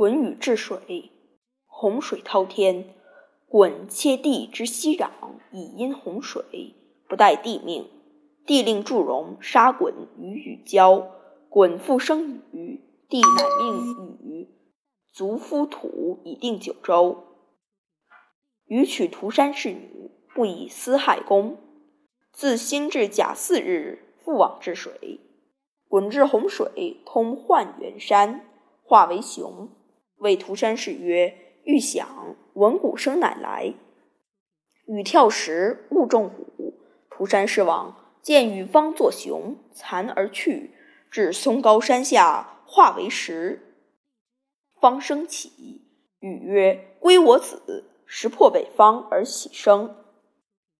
鲧禹治水，洪水滔天。鲧切地之息壤，以因洪水，不待地命。地令祝融杀鲧与禹交。鲧复生禹，帝乃命禹卒夫土以定九州。禹娶涂山氏女，不以私害公。自兴至甲巳日，复往治水。鲧治洪水，通涣原山，化为熊。谓涂山氏曰：“欲享，闻鼓声乃来。”禹跳石，勿中虎。涂山氏往，见禹方作熊，残而去，至嵩高山下，化为石，方升起。禹曰：“归我子！”石破北方而起生。